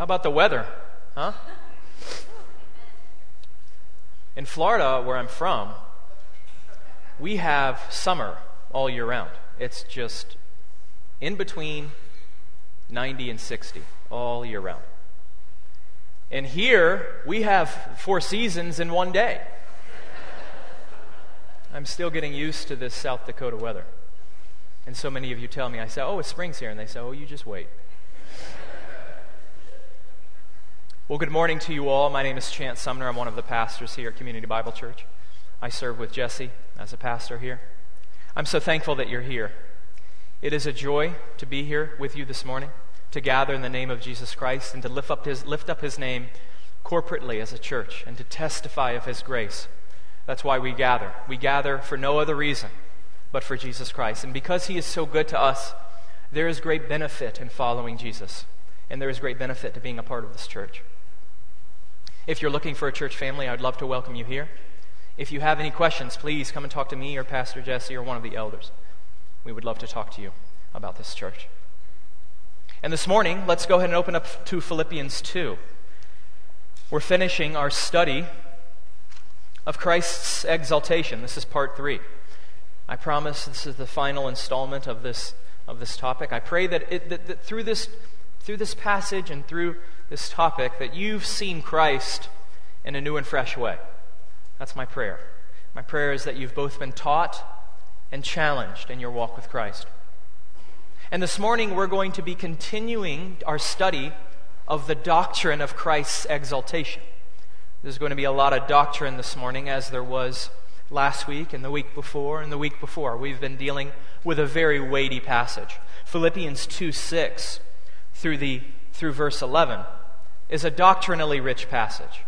How about the weather? Huh? In Florida, where I'm from, we have summer all year round. It's just in between 90 and 60 all year round. And here, we have four seasons in one day. I'm still getting used to this South Dakota weather. And so many of you tell me, I say, oh, it's spring's here. And they say, oh, you just wait. Well, good morning to you all. My name is Chance Sumner. I'm one of the pastors here at Community Bible Church. I serve with Jesse as a pastor here. I'm so thankful that you're here. It is a joy to be here with you this morning, to gather in the name of Jesus Christ and to lift up his, lift up his name corporately as a church and to testify of his grace. That's why we gather. We gather for no other reason but for Jesus Christ. And because he is so good to us, there is great benefit in following Jesus. And there is great benefit to being a part of this church. If you're looking for a church family, I'd love to welcome you here. If you have any questions, please come and talk to me or Pastor Jesse or one of the elders. We would love to talk to you about this church. And this morning, let's go ahead and open up to Philippians 2. We're finishing our study of Christ's exaltation. This is part 3. I promise this is the final installment of this, of this topic. I pray that, it, that, that through, this, through this passage and through this topic that you've seen Christ in a new and fresh way. That's my prayer. My prayer is that you've both been taught and challenged in your walk with Christ. And this morning we're going to be continuing our study of the doctrine of Christ's exaltation. There's going to be a lot of doctrine this morning, as there was last week and the week before and the week before. We've been dealing with a very weighty passage. Philippians 2 6 through, the, through verse 11 is a doctrinally rich passage.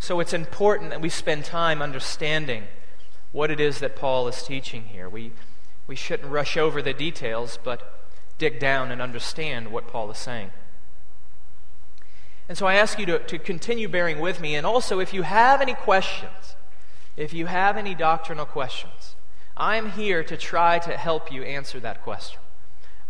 So it's important that we spend time understanding what it is that Paul is teaching here. We, we shouldn't rush over the details, but dig down and understand what Paul is saying. And so I ask you to, to continue bearing with me. And also, if you have any questions, if you have any doctrinal questions, I'm here to try to help you answer that question.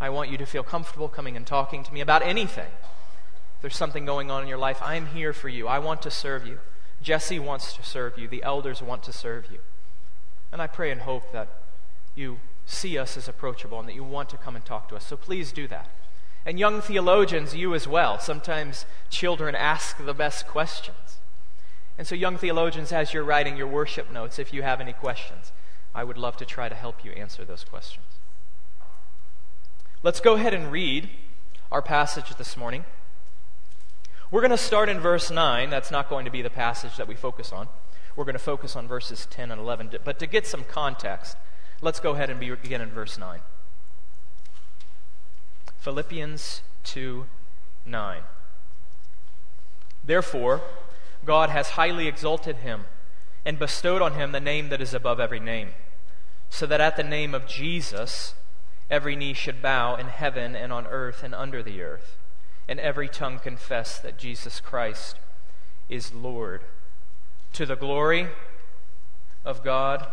I want you to feel comfortable coming and talking to me about anything. If there's something going on in your life, I'm here for you. I want to serve you. Jesse wants to serve you. The elders want to serve you. And I pray and hope that you see us as approachable and that you want to come and talk to us. So please do that. And young theologians, you as well. Sometimes children ask the best questions. And so, young theologians, as you're writing your worship notes, if you have any questions, I would love to try to help you answer those questions. Let's go ahead and read our passage this morning. We're going to start in verse 9. That's not going to be the passage that we focus on. We're going to focus on verses 10 and 11. But to get some context, let's go ahead and begin in verse 9. Philippians 2 9. Therefore, God has highly exalted him and bestowed on him the name that is above every name, so that at the name of Jesus every knee should bow in heaven and on earth and under the earth, and every tongue confess that Jesus Christ is Lord, to the glory of God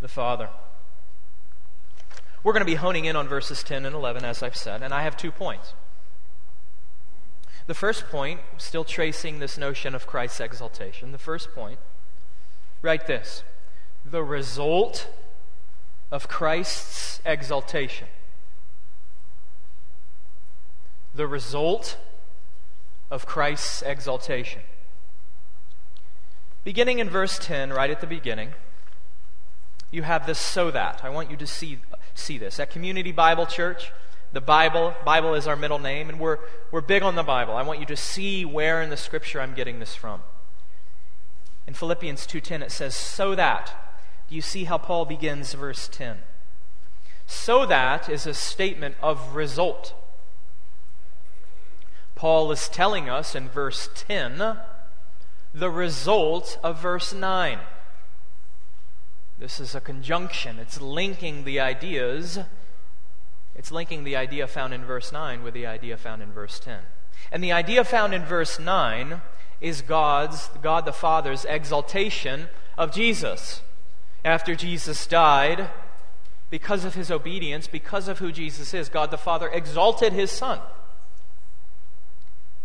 the Father. We're going to be honing in on verses 10 and 11, as I've said, and I have two points. The first point, still tracing this notion of Christ's exaltation, the first point, write this the result of Christ's exaltation. The result of Christ's exaltation. Beginning in verse 10, right at the beginning, you have this so that. I want you to see, see this. At Community Bible Church, the Bible. Bible is our middle name, and we're, we're big on the Bible. I want you to see where in the scripture I'm getting this from. In Philippians 2:10 it says so that. Do you see how Paul begins verse 10? So that is a statement of result. Paul is telling us in verse 10 the result of verse 9. This is a conjunction. It's linking the ideas it's linking the idea found in verse 9 with the idea found in verse 10. And the idea found in verse 9 is God's, God the Father's exaltation of Jesus. After Jesus died, because of his obedience, because of who Jesus is, God the Father exalted his Son.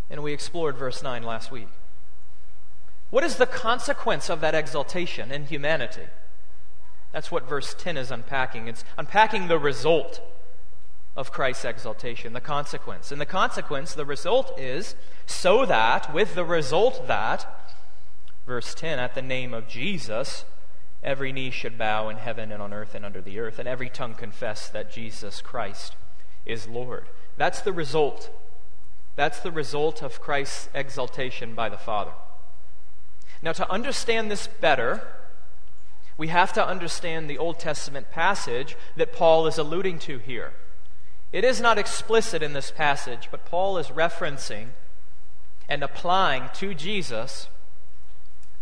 And we explored verse 9 last week. What is the consequence of that exaltation in humanity? That's what verse 10 is unpacking. It's unpacking the result of Christ's exaltation, the consequence. And the consequence, the result is so that, with the result that, verse 10, at the name of Jesus, every knee should bow in heaven and on earth and under the earth, and every tongue confess that Jesus Christ is Lord. That's the result. That's the result of Christ's exaltation by the Father. Now, to understand this better, we have to understand the Old Testament passage that Paul is alluding to here. It is not explicit in this passage, but Paul is referencing and applying to Jesus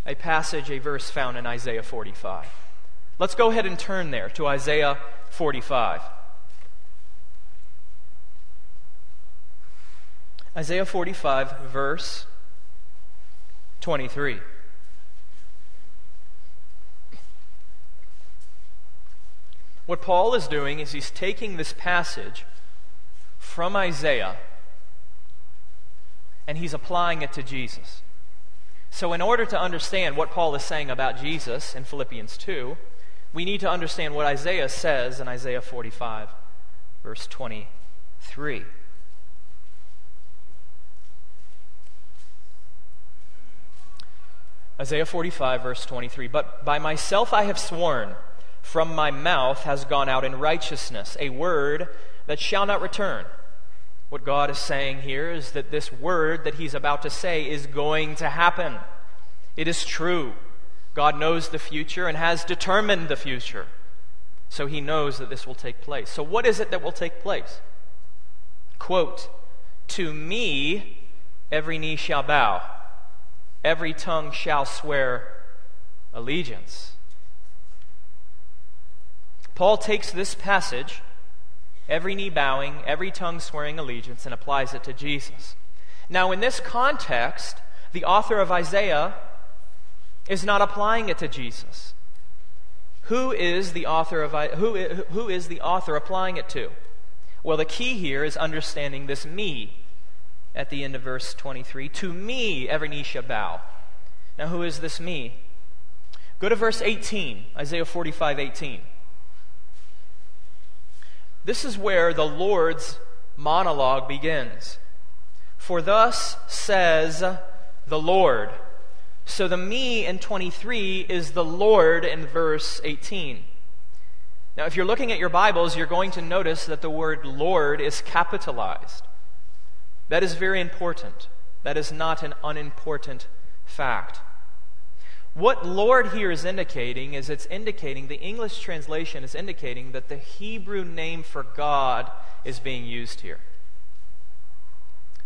a passage, a verse found in Isaiah 45. Let's go ahead and turn there to Isaiah 45. Isaiah 45, verse 23. What Paul is doing is he's taking this passage from Isaiah and he's applying it to Jesus. So, in order to understand what Paul is saying about Jesus in Philippians 2, we need to understand what Isaiah says in Isaiah 45, verse 23. Isaiah 45, verse 23. But by myself I have sworn, from my mouth has gone out in righteousness, a word that shall not return what God is saying here is that this word that he's about to say is going to happen. It is true. God knows the future and has determined the future. So he knows that this will take place. So, what is it that will take place? Quote, To me every knee shall bow, every tongue shall swear allegiance. Paul takes this passage every knee bowing, every tongue swearing allegiance, and applies it to Jesus. Now, in this context, the author of Isaiah is not applying it to Jesus. Who is the author of who, who is the author applying it to? Well, the key here is understanding this me at the end of verse 23. To me every knee shall bow. Now, who is this me? Go to verse 18, Isaiah 45, 18. This is where the Lord's monologue begins. For thus says the Lord. So the me in 23 is the Lord in verse 18. Now, if you're looking at your Bibles, you're going to notice that the word Lord is capitalized. That is very important. That is not an unimportant fact. What Lord here is indicating is it's indicating, the English translation is indicating that the Hebrew name for God is being used here.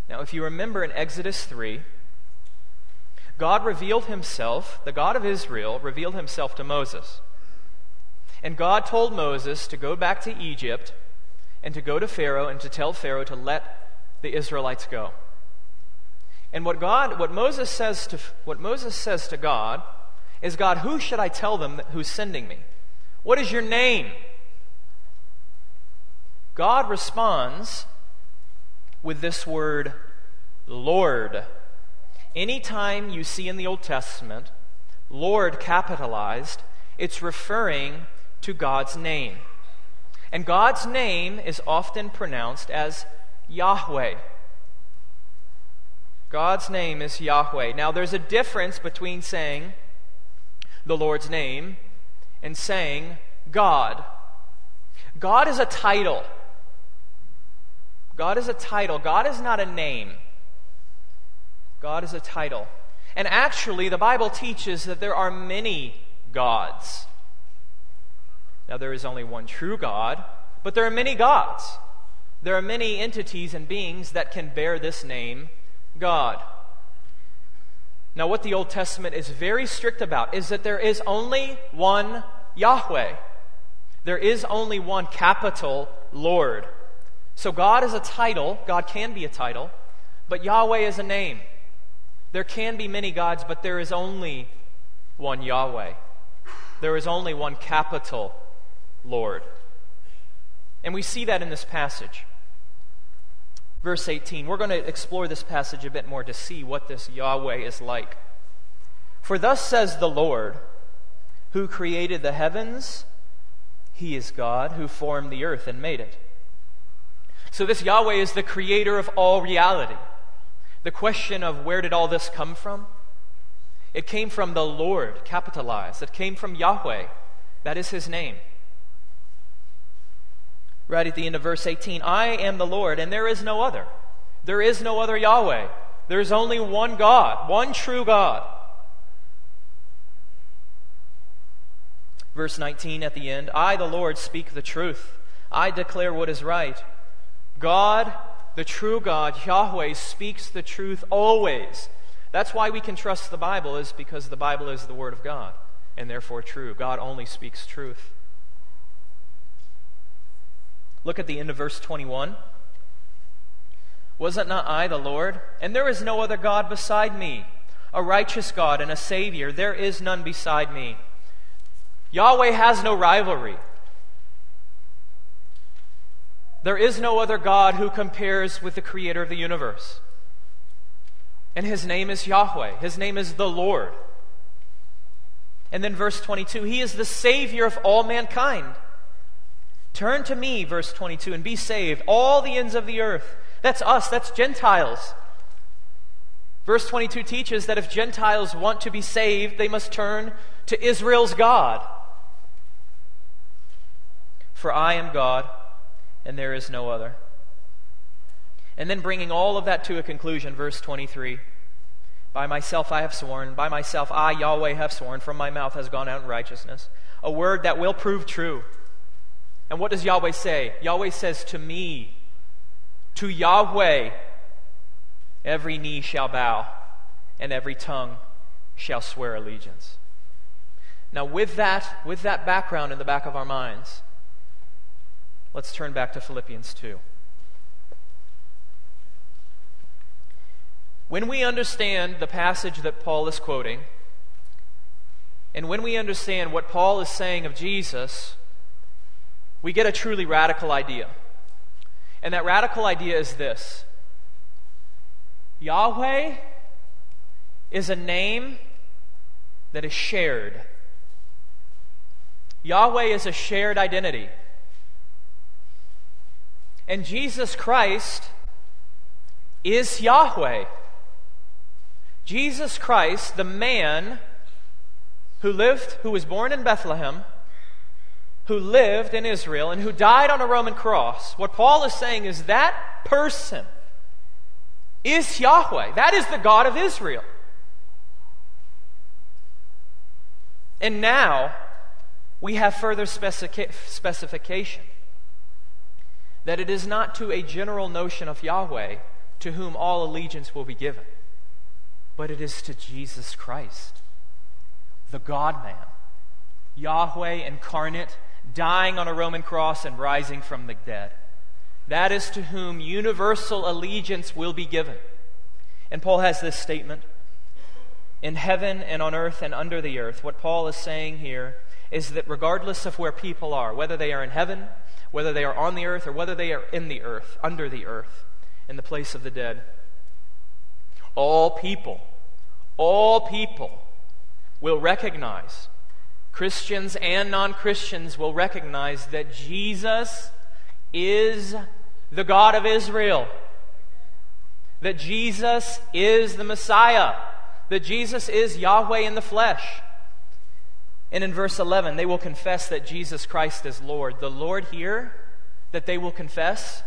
Now, if you remember in Exodus 3, God revealed himself, the God of Israel revealed himself to Moses. And God told Moses to go back to Egypt and to go to Pharaoh and to tell Pharaoh to let the Israelites go. And what God, what Moses says to, what Moses says to God is God, who should I tell them who's sending me? What is your name? God responds with this word, Lord. Anytime you see in the Old Testament, Lord capitalized, it's referring to God's name. And God's name is often pronounced as Yahweh. God's name is Yahweh. Now, there's a difference between saying, the Lord's name and saying God. God is a title. God is a title. God is not a name. God is a title. And actually, the Bible teaches that there are many gods. Now, there is only one true God, but there are many gods. There are many entities and beings that can bear this name, God. Now, what the Old Testament is very strict about is that there is only one Yahweh. There is only one capital Lord. So, God is a title. God can be a title. But Yahweh is a name. There can be many gods, but there is only one Yahweh. There is only one capital Lord. And we see that in this passage. Verse 18. We're going to explore this passage a bit more to see what this Yahweh is like. For thus says the Lord, who created the heavens, he is God, who formed the earth and made it. So, this Yahweh is the creator of all reality. The question of where did all this come from? It came from the Lord, capitalized. It came from Yahweh. That is his name. Right at the end of verse 18 I am the Lord, and there is no other. There is no other Yahweh. There is only one God, one true God. Verse 19 at the end I, the Lord, speak the truth. I declare what is right. God, the true God, Yahweh, speaks the truth always. That's why we can trust the Bible, is because the Bible is the Word of God, and therefore true. God only speaks truth. Look at the end of verse 21. Was it not I, the Lord? And there is no other God beside me, a righteous God and a Savior. There is none beside me. Yahweh has no rivalry. There is no other God who compares with the Creator of the universe. And his name is Yahweh. His name is the Lord. And then verse 22 He is the Savior of all mankind. Turn to me, verse 22, and be saved, all the ends of the earth. That's us, that's Gentiles. Verse 22 teaches that if Gentiles want to be saved, they must turn to Israel's God. For I am God and there is no other. And then bringing all of that to a conclusion, verse 23 By myself I have sworn, by myself I, Yahweh, have sworn, from my mouth has gone out righteousness, a word that will prove true. And what does Yahweh say? Yahweh says, To me, to Yahweh, every knee shall bow, and every tongue shall swear allegiance. Now, with that, with that background in the back of our minds, Let's turn back to Philippians 2. When we understand the passage that Paul is quoting, and when we understand what Paul is saying of Jesus, we get a truly radical idea. And that radical idea is this Yahweh is a name that is shared. Yahweh is a shared identity. And Jesus Christ is Yahweh. Jesus Christ, the man who lived, who was born in Bethlehem, who lived in Israel, and who died on a Roman cross, what Paul is saying is that person is Yahweh. That is the God of Israel. And now we have further specification that it is not to a general notion of Yahweh to whom all allegiance will be given, but it is to Jesus Christ, the God man, Yahweh incarnate, dying on a Roman cross and rising from the dead. That is to whom universal allegiance will be given. And Paul has this statement in heaven and on earth and under the earth. What Paul is saying here is that regardless of where people are, whether they are in heaven whether they are on the earth or whether they are in the earth, under the earth, in the place of the dead. All people, all people will recognize, Christians and non Christians will recognize that Jesus is the God of Israel, that Jesus is the Messiah, that Jesus is Yahweh in the flesh. And in verse 11, they will confess that Jesus Christ is Lord. The Lord here that they will confess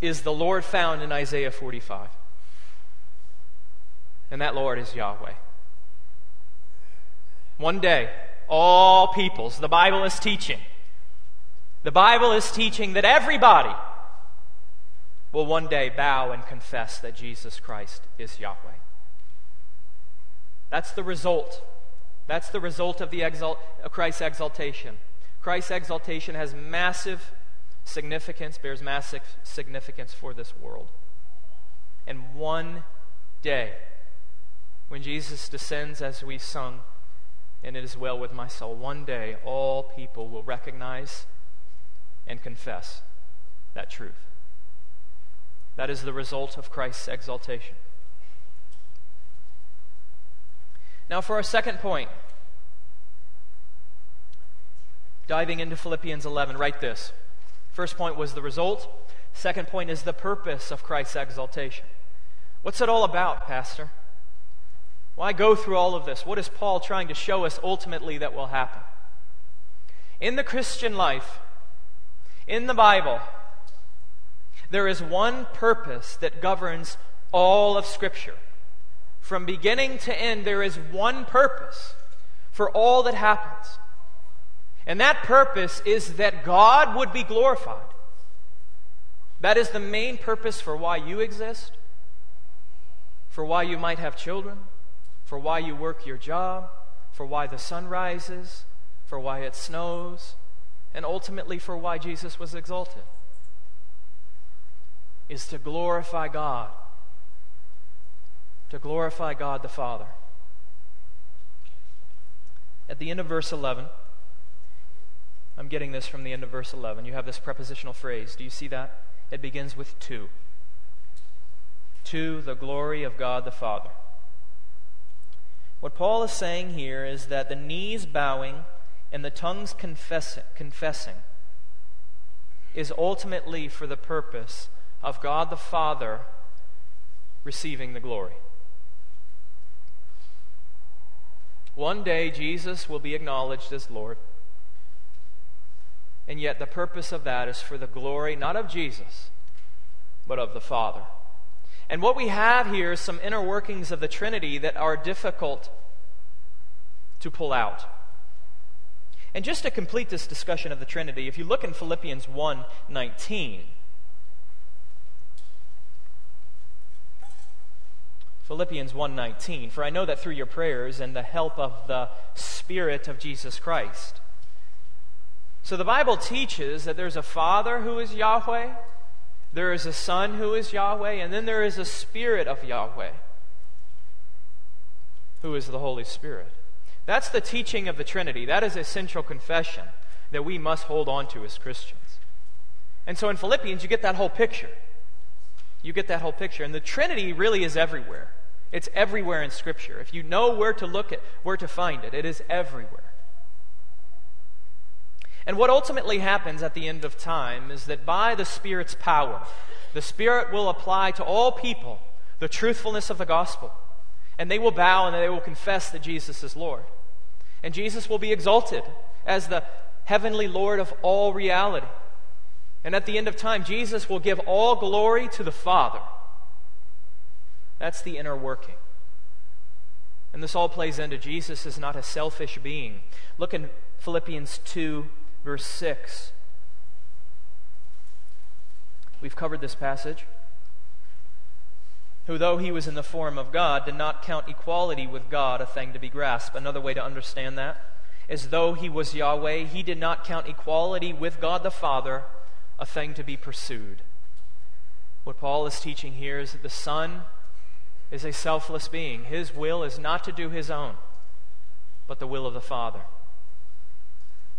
is the Lord found in Isaiah 45. And that Lord is Yahweh. One day, all peoples, the Bible is teaching, the Bible is teaching that everybody will one day bow and confess that Jesus Christ is Yahweh. That's the result that's the result of the exalt- uh, Christ's exaltation. Christ's exaltation has massive significance, bears massive significance for this world. And one day, when Jesus descends as we sung, and it is well with my soul, one day all people will recognize and confess that truth. That is the result of Christ's exaltation. Now, for our second point, diving into Philippians 11, write this. First point was the result. Second point is the purpose of Christ's exaltation. What's it all about, Pastor? Why go through all of this? What is Paul trying to show us ultimately that will happen? In the Christian life, in the Bible, there is one purpose that governs all of Scripture. From beginning to end, there is one purpose for all that happens. And that purpose is that God would be glorified. That is the main purpose for why you exist, for why you might have children, for why you work your job, for why the sun rises, for why it snows, and ultimately for why Jesus was exalted. Is to glorify God, to glorify God the Father. At the end of verse 11, I'm getting this from the end of verse 11. You have this prepositional phrase. Do you see that? It begins with to. To the glory of God the Father. What Paul is saying here is that the knees bowing and the tongues confessing, confessing is ultimately for the purpose of God the Father receiving the glory. One day, Jesus will be acknowledged as Lord. And yet, the purpose of that is for the glory not of Jesus, but of the Father. And what we have here is some inner workings of the Trinity that are difficult to pull out. And just to complete this discussion of the Trinity, if you look in Philippians 1 19, Philippians 1:19 For I know that through your prayers and the help of the spirit of Jesus Christ so the Bible teaches that there's a Father who is Yahweh, there is a Son who is Yahweh, and then there is a Spirit of Yahweh who is the Holy Spirit. That's the teaching of the Trinity. That is a central confession that we must hold on to as Christians. And so in Philippians, you get that whole picture. You get that whole picture. And the Trinity really is everywhere. It's everywhere in Scripture. If you know where to look at, where to find it, it is everywhere. And what ultimately happens at the end of time is that by the Spirit's power, the Spirit will apply to all people the truthfulness of the gospel. And they will bow and they will confess that Jesus is Lord. And Jesus will be exalted as the heavenly Lord of all reality. And at the end of time, Jesus will give all glory to the Father. That's the inner working. And this all plays into Jesus is not a selfish being. Look in Philippians 2 verse 6. We've covered this passage. Who, though he was in the form of God, did not count equality with God a thing to be grasped. Another way to understand that is though he was Yahweh, he did not count equality with God the Father a thing to be pursued. What Paul is teaching here is that the Son is a selfless being. His will is not to do his own, but the will of the Father.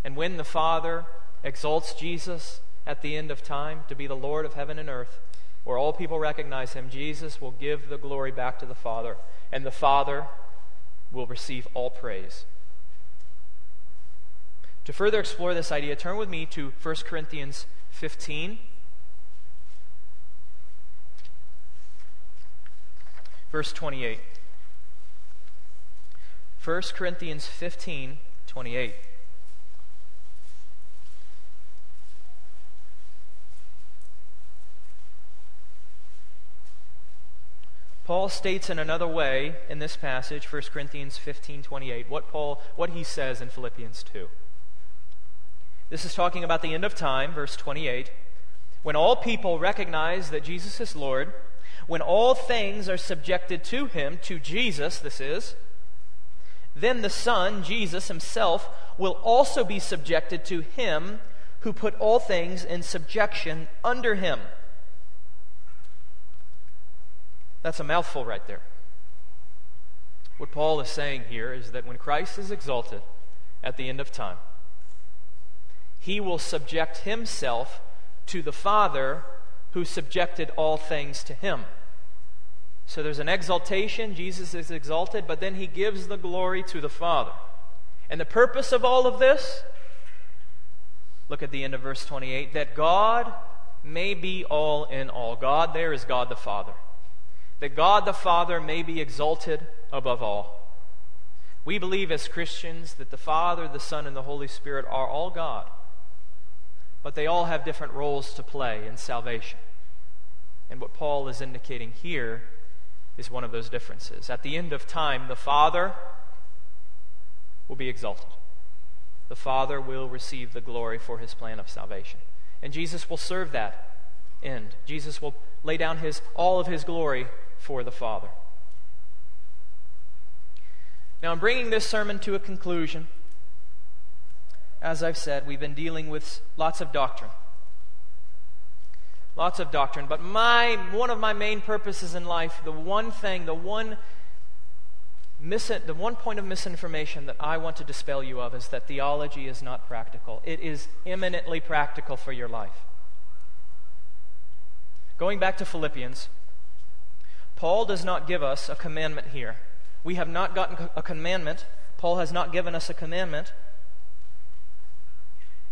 And when the Father exalts Jesus at the end of time to be the Lord of heaven and earth, where all people recognize him, Jesus will give the glory back to the Father, and the Father will receive all praise. To further explore this idea, turn with me to 1 Corinthians 15. Verse 28. 1 Corinthians 15, 28. Paul states in another way in this passage, 1 Corinthians 15 28, what, Paul, what he says in Philippians 2. This is talking about the end of time, verse 28. When all people recognize that Jesus is Lord, when all things are subjected to him, to Jesus, this is, then the Son, Jesus himself, will also be subjected to him who put all things in subjection under him That's a mouthful right there. What Paul is saying here is that when Christ is exalted at the end of time, he will subject himself to the Father who subjected all things to him. So there's an exaltation, Jesus is exalted, but then he gives the glory to the Father. And the purpose of all of this, look at the end of verse 28, that God may be all in all. God there is God the Father. That God the Father may be exalted above all. We believe as Christians that the Father, the Son, and the Holy Spirit are all God, but they all have different roles to play in salvation. And what Paul is indicating here is one of those differences. At the end of time, the Father will be exalted. The Father will receive the glory for his plan of salvation. And Jesus will serve that end. Jesus will lay down his, all of his glory for the Father. Now, I'm bringing this sermon to a conclusion. As I've said, we've been dealing with lots of doctrine lots of doctrine. But my, one of my main purposes in life, the one thing, the one, mis- the one point of misinformation that I want to dispel you of is that theology is not practical. It is eminently practical for your life. Going back to Philippians, Paul does not give us a commandment here. We have not gotten a commandment. Paul has not given us a commandment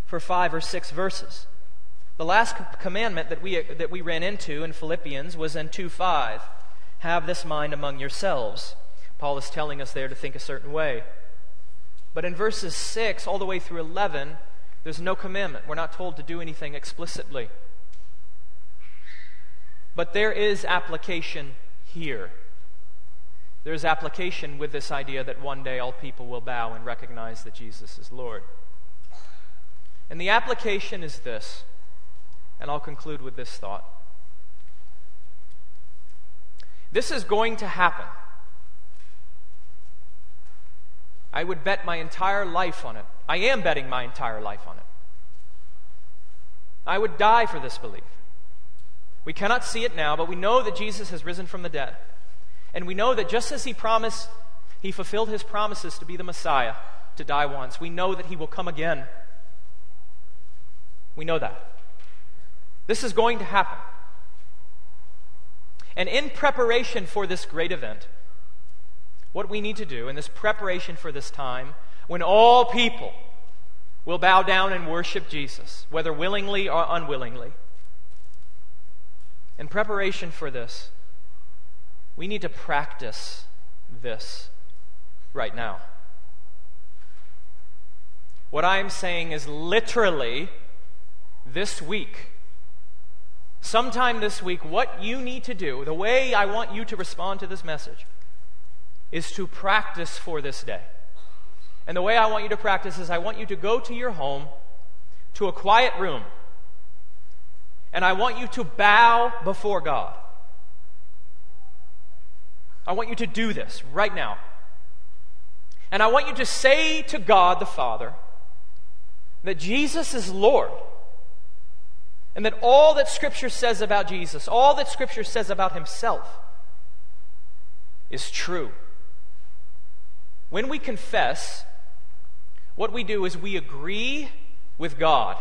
for five or six verses. The last commandment that we, that we ran into in Philippians was in 2 5. Have this mind among yourselves. Paul is telling us there to think a certain way. But in verses 6 all the way through 11, there's no commandment. We're not told to do anything explicitly. But there is application here. There's application with this idea that one day all people will bow and recognize that Jesus is Lord. And the application is this and I'll conclude with this thought. This is going to happen. I would bet my entire life on it. I am betting my entire life on it. I would die for this belief. We cannot see it now, but we know that Jesus has risen from the dead. And we know that just as he promised, he fulfilled his promises to be the Messiah, to die once. We know that he will come again. We know that. This is going to happen. And in preparation for this great event, what we need to do in this preparation for this time, when all people will bow down and worship Jesus, whether willingly or unwillingly, in preparation for this, we need to practice this right now. What I'm saying is literally this week sometime this week, what you need to do, the way I want you to respond to this message, is to practice for this day. And the way I want you to practice is I want you to go to your home, to a quiet room, and I want you to bow before God. I want you to do this right now. And I want you to say to God the Father that Jesus is Lord and that all that Scripture says about Jesus, all that Scripture says about Himself, is true. When we confess, what we do is we agree with God.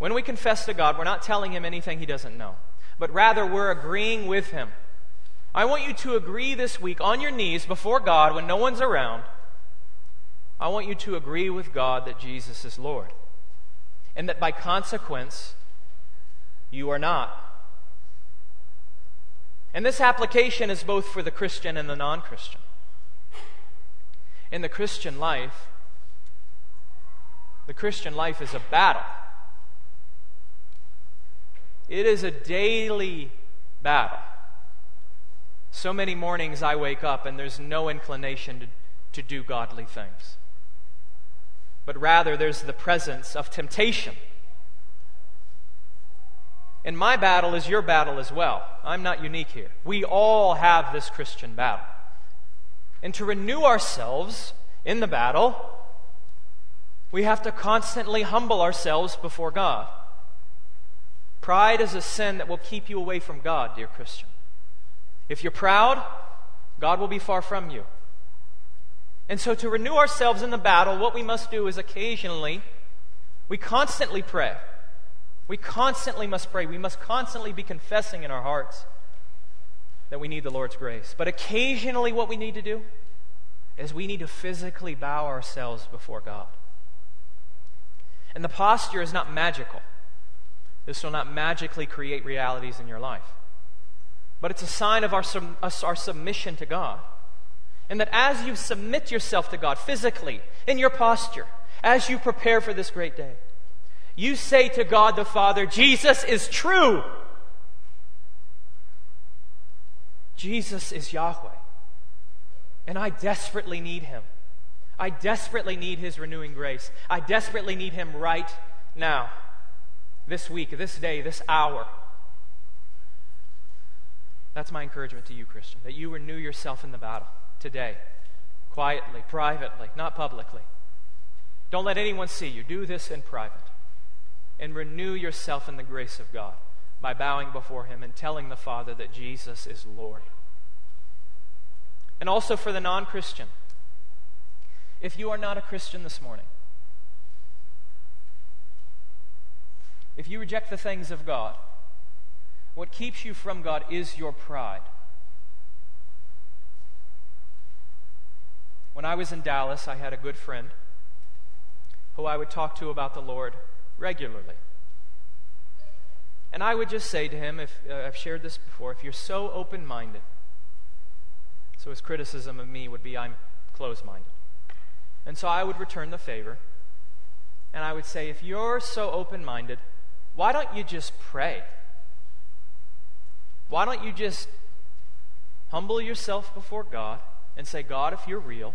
When we confess to God, we're not telling Him anything He doesn't know, but rather we're agreeing with Him. I want you to agree this week on your knees before God when no one's around. I want you to agree with God that Jesus is Lord and that by consequence, you are not. And this application is both for the Christian and the non Christian. In the Christian life, the Christian life is a battle. It is a daily battle. So many mornings I wake up and there's no inclination to, to do godly things but rather there's the presence of temptation. And my battle is your battle as well. I'm not unique here. We all have this Christian battle. And to renew ourselves in the battle, we have to constantly humble ourselves before God. Pride is a sin that will keep you away from God, dear Christian. If you're proud, God will be far from you. And so, to renew ourselves in the battle, what we must do is occasionally, we constantly pray. We constantly must pray. We must constantly be confessing in our hearts that we need the Lord's grace. But occasionally, what we need to do is we need to physically bow ourselves before God. And the posture is not magical. This will not magically create realities in your life. But it's a sign of our, our submission to God. And that as you submit yourself to God physically, in your posture, as you prepare for this great day, you say to God the Father, Jesus is true. Jesus is Yahweh. And I desperately need him. I desperately need his renewing grace. I desperately need him right now, this week, this day, this hour. That's my encouragement to you, Christian, that you renew yourself in the battle today, quietly, privately, not publicly. Don't let anyone see you. Do this in private and renew yourself in the grace of God by bowing before Him and telling the Father that Jesus is Lord. And also for the non Christian, if you are not a Christian this morning, if you reject the things of God, what keeps you from God is your pride. When I was in Dallas, I had a good friend who I would talk to about the Lord regularly. And I would just say to him, if uh, I've shared this before, if you're so open minded, so his criticism of me would be I'm closed minded. And so I would return the favor, and I would say, if you're so open minded, why don't you just pray? Why don't you just humble yourself before God and say, God, if you're real,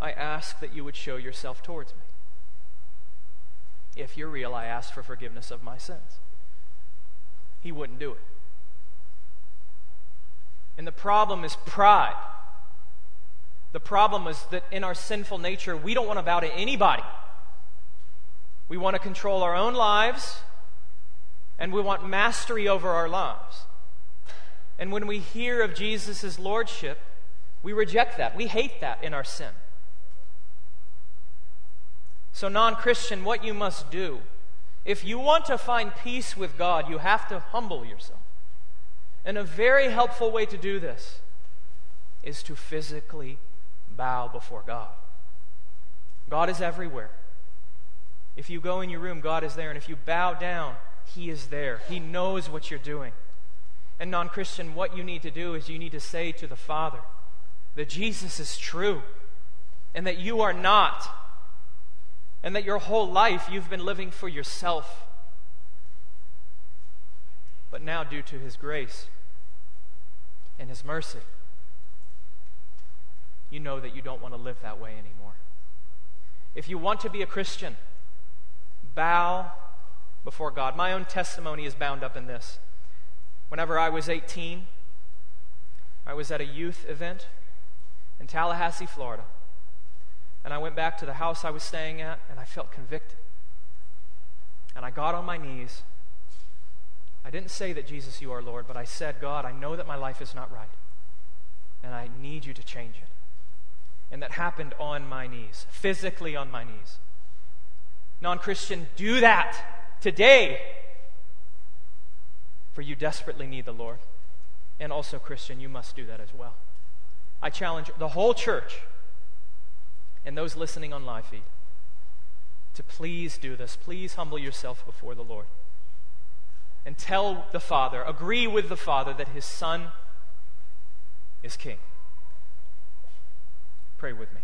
I ask that you would show yourself towards me. If you're real, I ask for forgiveness of my sins. He wouldn't do it. And the problem is pride. The problem is that in our sinful nature, we don't want to bow to anybody. We want to control our own lives, and we want mastery over our lives. And when we hear of Jesus' lordship, we reject that. We hate that in our sin. So, non Christian, what you must do, if you want to find peace with God, you have to humble yourself. And a very helpful way to do this is to physically bow before God. God is everywhere. If you go in your room, God is there. And if you bow down, He is there. He knows what you're doing. And, non Christian, what you need to do is you need to say to the Father that Jesus is true and that you are not and that your whole life you've been living for yourself. But now, due to His grace and His mercy, you know that you don't want to live that way anymore. If you want to be a Christian, bow before God. My own testimony is bound up in this. Whenever I was 18, I was at a youth event in Tallahassee, Florida. And I went back to the house I was staying at, and I felt convicted. And I got on my knees. I didn't say that, Jesus, you are Lord, but I said, God, I know that my life is not right, and I need you to change it. And that happened on my knees, physically on my knees. Non Christian, do that today, for you desperately need the Lord. And also, Christian, you must do that as well. I challenge the whole church and those listening on live feed to please do this. Please humble yourself before the Lord. And tell the Father, agree with the Father that his Son is King. Pray with me.